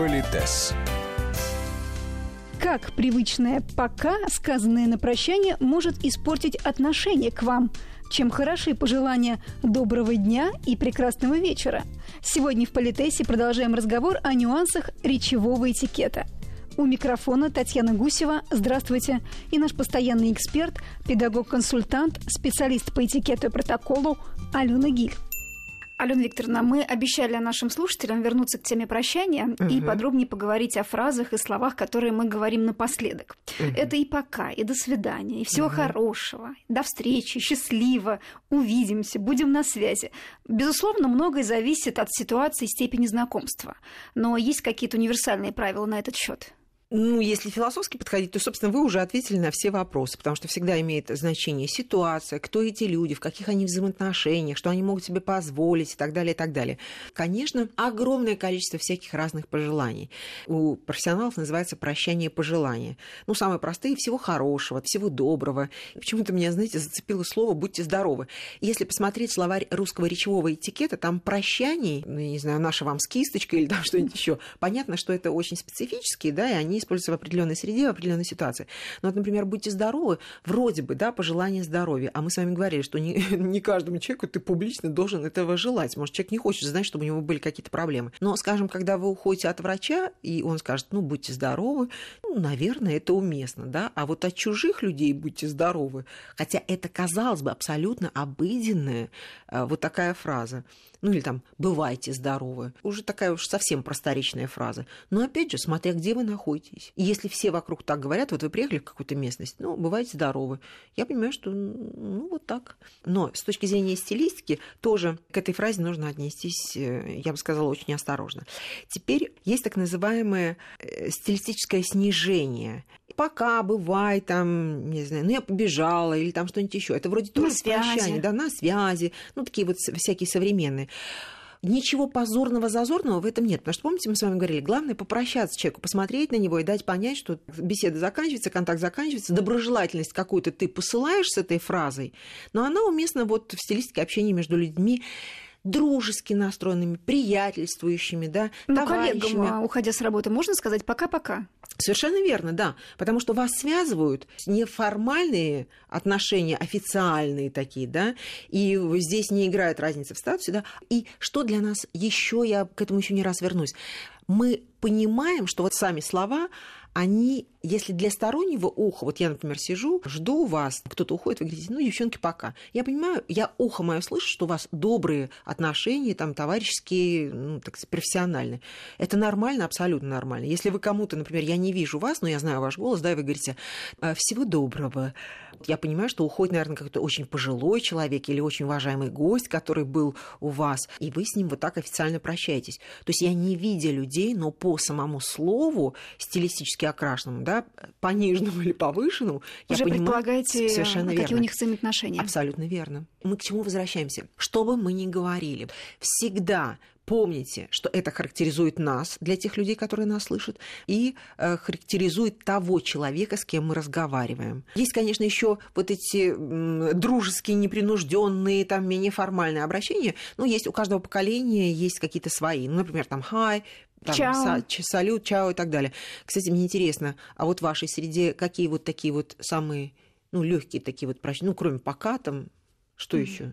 Политес. Как привычное «пока», сказанное на прощание, может испортить отношение к вам? Чем хороши пожелания доброго дня и прекрасного вечера? Сегодня в Политесе продолжаем разговор о нюансах речевого этикета. У микрофона Татьяна Гусева. Здравствуйте. И наш постоянный эксперт, педагог-консультант, специалист по этикету и протоколу Алена Гиль. Алена Викторовна, мы обещали нашим слушателям вернуться к теме прощания угу. и подробнее поговорить о фразах и словах, которые мы говорим напоследок. Угу. Это и пока, и до свидания, и всего угу. хорошего, до встречи, счастливо, увидимся, будем на связи. Безусловно, многое зависит от ситуации и степени знакомства, но есть какие-то универсальные правила на этот счет. Ну, если философски подходить, то, собственно, вы уже ответили на все вопросы, потому что всегда имеет значение ситуация, кто эти люди, в каких они взаимоотношениях, что они могут себе позволить и так далее, и так далее. Конечно, огромное количество всяких разных пожеланий. У профессионалов называется прощание пожелания. Ну, самые простые, всего хорошего, всего доброго. Почему-то меня, знаете, зацепило слово «будьте здоровы». Если посмотреть словарь русского речевого этикета, там прощаний, ну, не знаю, наша вам с кисточкой или там что-нибудь еще. Понятно, что это очень специфические, да, и они используются в определенной среде, в определенной ситуации. Но вот, например, будьте здоровы, вроде бы, да, пожелание здоровья. А мы с вами говорили, что не, не каждому человеку ты публично должен этого желать. Может, человек не хочет знать, чтобы у него были какие-то проблемы. Но, скажем, когда вы уходите от врача, и он скажет, ну, будьте здоровы, ну, наверное, это уместно, да. А вот от чужих людей будьте здоровы, хотя это, казалось бы, абсолютно обыденная э, вот такая фраза ну или там «бывайте здоровы». Уже такая уж совсем просторечная фраза. Но опять же, смотря где вы находитесь. И если все вокруг так говорят, вот вы приехали в какую-то местность, ну, бывайте здоровы. Я понимаю, что ну вот так. Но с точки зрения стилистики тоже к этой фразе нужно отнестись, э, я бы сказала, очень осторожно. Теперь есть так называемое э, стилистическое снижение пока, бывай, там, не знаю, ну я побежала или там что-нибудь еще. Это вроде тоже прощание, да, на связи, ну такие вот всякие современные. Ничего позорного, зазорного в этом нет. Потому что, помните, мы с вами говорили, главное попрощаться человеку, посмотреть на него и дать понять, что беседа заканчивается, контакт заканчивается, доброжелательность какую-то ты посылаешь с этой фразой, но она уместна вот в стилистике общения между людьми дружески настроенными, приятельствующими, да, ну, коллегам, уходя с работы, можно сказать пока-пока? Совершенно верно, да. Потому что вас связывают неформальные отношения, официальные такие, да, и здесь не играет разница в статусе, да. И что для нас еще, я к этому еще не раз вернусь, мы понимаем, что вот сами слова, они, если для стороннего уха, вот я, например, сижу, жду вас, кто-то уходит, вы говорите, ну, девчонки, пока. Я понимаю, я ухо мое слышу, что у вас добрые отношения, там, товарищеские, ну, так сказать, профессиональные. Это нормально, абсолютно нормально. Если вы кому-то, например, я не вижу вас, но я знаю ваш голос, да, и вы говорите, «А, всего доброго. Я понимаю, что уходит, наверное, какой-то очень пожилой человек или очень уважаемый гость, который был у вас, и вы с ним вот так официально прощаетесь. То есть я не видя людей, но по самому слову, стилистически окрашенному, да, пониженному или повышенному, Уже я понимаю, предполагаете, совершенно какие верно. у них взаимоотношения. Абсолютно верно. Мы к чему возвращаемся? Что бы мы ни говорили, всегда помните, что это характеризует нас для тех людей, которые нас слышат, и э, характеризует того человека, с кем мы разговариваем. Есть, конечно, еще вот эти э, дружеские, непринужденные, там менее формальные обращения, но есть у каждого поколения есть какие-то свои. Ну, например, там хай, там, чао. Са, салют, чао и так далее. Кстати, мне интересно, а вот в вашей среде какие вот такие вот самые ну, легкие такие вот прощения, ну, кроме пока там, что mm-hmm. еще?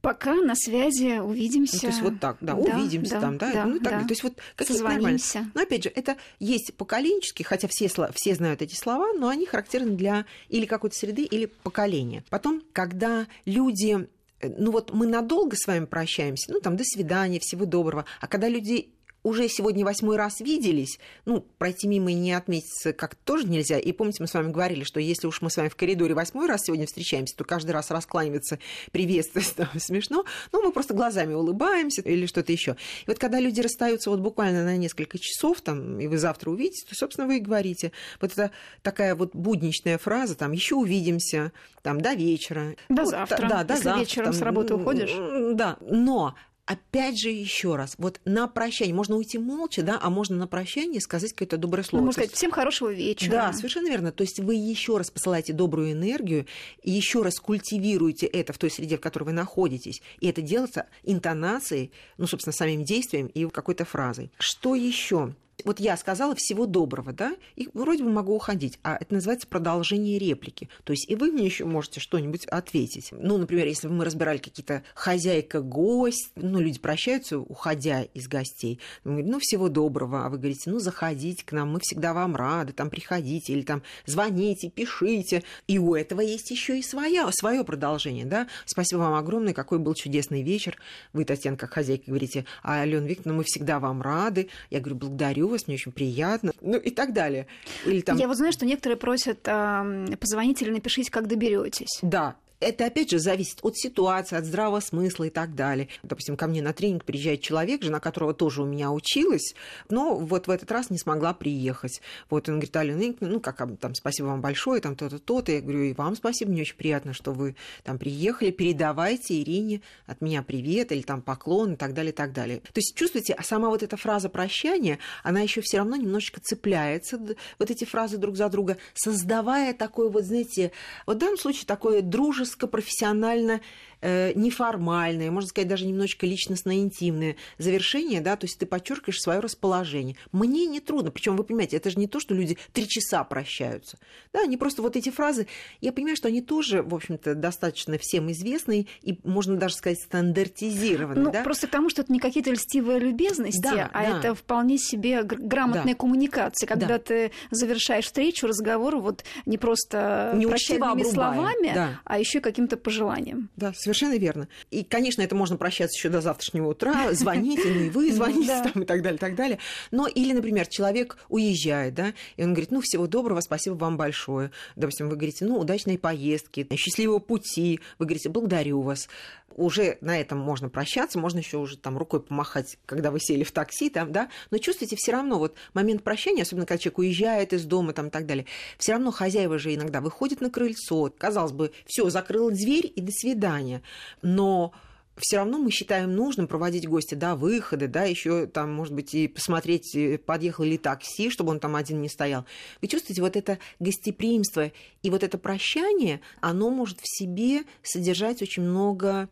Пока на связи, увидимся. Ну, то есть вот так, да, да увидимся да, там, да, да, ну, так, да. то есть вот какие-то нормальные. Но опять же, это есть поколенчески, хотя все, все знают эти слова, но они характерны для или какой-то среды, или поколения. Потом, когда люди э, ну вот мы надолго с вами прощаемся, ну там до свидания, всего доброго, а когда люди уже сегодня восьмой раз виделись, ну, пройти мимо и не отметиться как тоже нельзя. И помните, мы с вами говорили, что если уж мы с вами в коридоре восьмой раз сегодня встречаемся, то каждый раз раскланиваться, приветствовать там, смешно. Ну, мы просто глазами улыбаемся или что-то еще. И вот когда люди расстаются вот буквально на несколько часов, там, и вы завтра увидите, то, собственно, вы и говорите. Вот это такая вот будничная фраза, там, еще увидимся, там, до вечера. До вот, завтра. Да, до Если завтра. вечером там, с работы уходишь. Да, но опять же, еще раз, вот на прощание, можно уйти молча, да, а можно на прощание сказать какое-то доброе слово. Ну, можно сказать, всем хорошего вечера. Да, совершенно верно. То есть вы еще раз посылаете добрую энергию, еще раз культивируете это в той среде, в которой вы находитесь. И это делается интонацией, ну, собственно, самим действием и какой-то фразой. Что еще? Вот я сказала всего доброго, да, и вроде бы могу уходить, а это называется продолжение реплики. То есть и вы мне еще можете что-нибудь ответить. Ну, например, если бы мы разбирали какие-то хозяйка-гость, ну, люди прощаются, уходя из гостей, мы ну, всего доброго, а вы говорите, ну, заходите к нам, мы всегда вам рады, там, приходите, или там звоните, пишите. И у этого есть еще и своя, свое продолжение, да. Спасибо вам огромное, какой был чудесный вечер. Вы, Татьяна, как хозяйка, говорите, а Алена Викторовна, мы всегда вам рады. Я говорю, благодарю вас, мне очень приятно, ну и так далее. Или там... Я вот знаю, что некоторые просят э, позвонить или напишите, как доберетесь. Да, это, опять же, зависит от ситуации, от здравого смысла и так далее. Допустим, ко мне на тренинг приезжает человек, жена которого тоже у меня училась, но вот в этот раз не смогла приехать. Вот он говорит, Алена, ну, как там, спасибо вам большое, там то-то, то-то. Я говорю, и вам спасибо, мне очень приятно, что вы там приехали. Передавайте Ирине от меня привет или там поклон и так далее, и так далее. То есть, чувствуете, а сама вот эта фраза прощания, она еще все равно немножечко цепляется, вот эти фразы друг за друга, создавая такое вот, знаете, вот в данном случае такое дружеское дружеско-профессионально э, неформальное, можно сказать, даже немножечко личностно-интимное завершение, да, то есть ты подчеркиваешь свое расположение. Мне не трудно, причем вы понимаете, это же не то, что люди три часа прощаются, да, они просто вот эти фразы, я понимаю, что они тоже, в общем-то, достаточно всем известны и, можно даже сказать, стандартизированы, ну, да? просто потому, что это не какие-то льстивые любезности, да, а да. это вполне себе грамотная да. коммуникация, когда да. ты завершаешь встречу, разговор вот не просто не прощальными словами, да. а еще каким-то пожеланием. Да, совершенно верно. И, конечно, это можно прощаться еще до завтрашнего утра, звоните, ну и вы звоните там и так далее, так далее. Но или, например, человек уезжает, да, и он говорит, ну, всего доброго, спасибо вам большое. Допустим, вы говорите, ну, удачной поездки, счастливого пути. Вы говорите, благодарю вас уже на этом можно прощаться, можно еще уже там рукой помахать, когда вы сели в такси, там, да, но чувствуете все равно вот момент прощания, особенно когда человек уезжает из дома там и так далее, все равно хозяева же иногда выходят на крыльцо, казалось бы, все, закрыла дверь и до свидания, но все равно мы считаем нужным проводить гостя до выхода, да, еще там, может быть, и посмотреть, э, подъехал ли такси, чтобы он там один не стоял. Вы чувствуете, вот это гостеприимство и вот это прощание, оно может в себе содержать очень много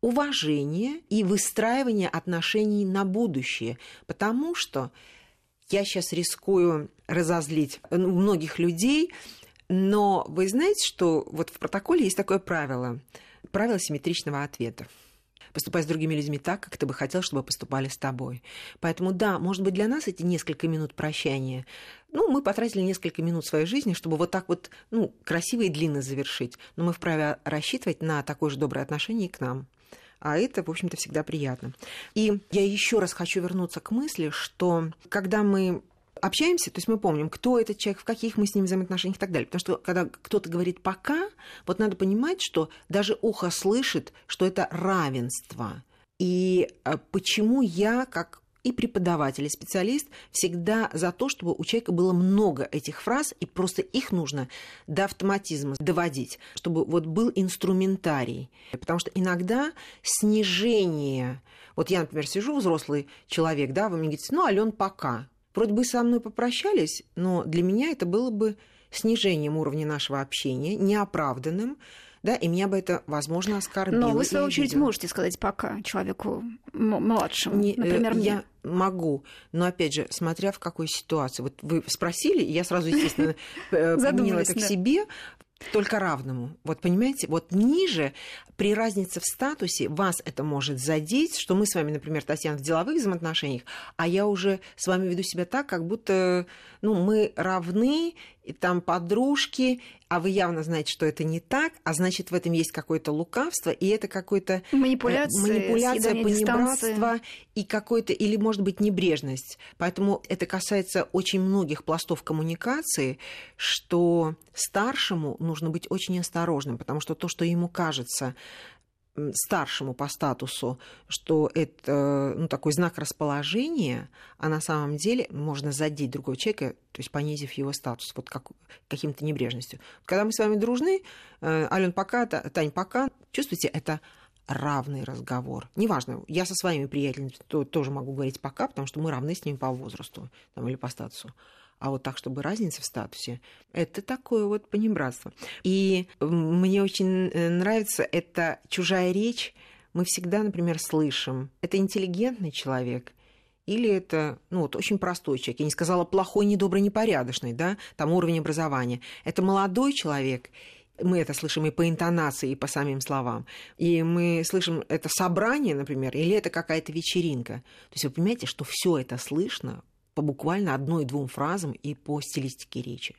уважения и выстраивания отношений на будущее, потому что я сейчас рискую разозлить ну, многих людей, но вы знаете, что вот в протоколе есть такое правило, правило симметричного ответа поступай с другими людьми так, как ты бы хотел, чтобы поступали с тобой. Поэтому да, может быть, для нас эти несколько минут прощания, ну, мы потратили несколько минут своей жизни, чтобы вот так вот, ну, красиво и длинно завершить. Но мы вправе рассчитывать на такое же доброе отношение к нам. А это, в общем-то, всегда приятно. И я еще раз хочу вернуться к мысли, что когда мы общаемся, то есть мы помним, кто этот человек, в каких мы с ним взаимоотношениях и так далее. Потому что когда кто-то говорит «пока», вот надо понимать, что даже ухо слышит, что это равенство. И э, почему я, как и преподаватель, и специалист всегда за то, чтобы у человека было много этих фраз, и просто их нужно до автоматизма доводить, чтобы вот был инструментарий. Потому что иногда снижение... Вот я, например, сижу, взрослый человек, да, вы мне говорите, ну, Ален, пока вроде бы со мной попрощались, но для меня это было бы снижением уровня нашего общения, неоправданным, да, и меня бы это, возможно, оскорбило. Но вы, в свою очередь, можете сказать пока человеку младшему, Не, например, э, мне. Я могу, но, опять же, смотря в какой ситуации. Вот вы спросили, я сразу, естественно, э, применила это к себе, только равному. Вот понимаете, вот ниже при разнице в статусе вас это может задеть, что мы с вами, например, Татьяна, в деловых взаимоотношениях, а я уже с вами веду себя так, как будто ну, мы равны, и там подружки, а вы явно знаете, что это не так, а значит, в этом есть какое-то лукавство, и это какое-то манипуляция, манипуляция понебратство дистанции. и какой-то, или, может быть, небрежность. Поэтому это касается очень многих пластов коммуникации, что старшему нужно быть очень осторожным, потому что то, что ему кажется старшему по статусу, что это ну, такой знак расположения, а на самом деле можно задеть другого человека, то есть понизив его статус вот как, каким-то небрежностью. Когда мы с вами дружны, э, Ален, пока, Тань, пока, чувствуете, это равный разговор. Неважно, я со своими приятелями тоже могу говорить пока, потому что мы равны с ними по возрасту там, или по статусу. А вот так, чтобы разница в статусе, это такое вот понебратство. И мне очень э, нравится эта чужая речь. Мы всегда, например, слышим. Это интеллигентный человек – или это, ну, вот очень простой человек. Я не сказала плохой, недобрый, непорядочный, да, там уровень образования. Это молодой человек, мы это слышим и по интонации, и по самим словам. И мы слышим это собрание, например, или это какая-то вечеринка. То есть вы понимаете, что все это слышно по буквально одной-двум фразам и по стилистике речи.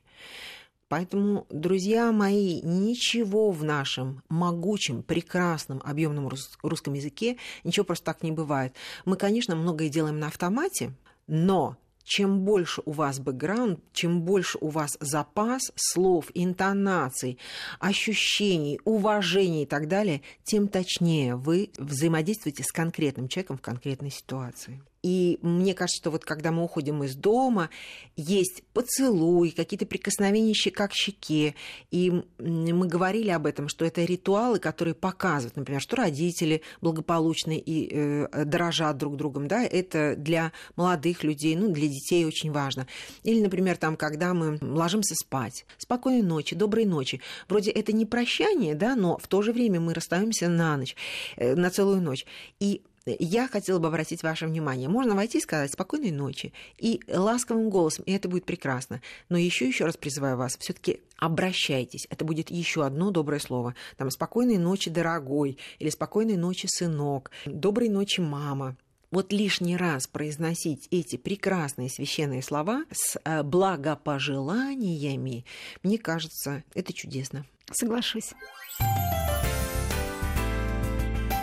Поэтому, друзья мои, ничего в нашем могучем, прекрасном, объемном русском языке, ничего просто так не бывает. Мы, конечно, многое делаем на автомате, но чем больше у вас бэкграунд, чем больше у вас запас слов, интонаций, ощущений, уважений и так далее, тем точнее вы взаимодействуете с конкретным человеком в конкретной ситуации. И мне кажется, что вот когда мы уходим из дома, есть поцелуй, какие-то прикосновения щека к щеке. И мы говорили об этом, что это ритуалы, которые показывают, например, что родители благополучны и э, дорожат друг другом. Да? Это для молодых людей, ну, для детей очень важно. Или, например, там, когда мы ложимся спать. Спокойной ночи, доброй ночи. Вроде это не прощание, да, но в то же время мы расстаемся на ночь, э, на целую ночь. И я хотела бы обратить ваше внимание. Можно войти и сказать спокойной ночи и ласковым голосом, и это будет прекрасно. Но еще еще раз призываю вас, все-таки обращайтесь. Это будет еще одно доброе слово. Там спокойной ночи, дорогой, или спокойной ночи, сынок, доброй ночи, мама. Вот лишний раз произносить эти прекрасные священные слова с э, благопожеланиями, мне кажется, это чудесно. Соглашусь.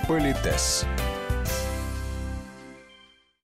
Политес.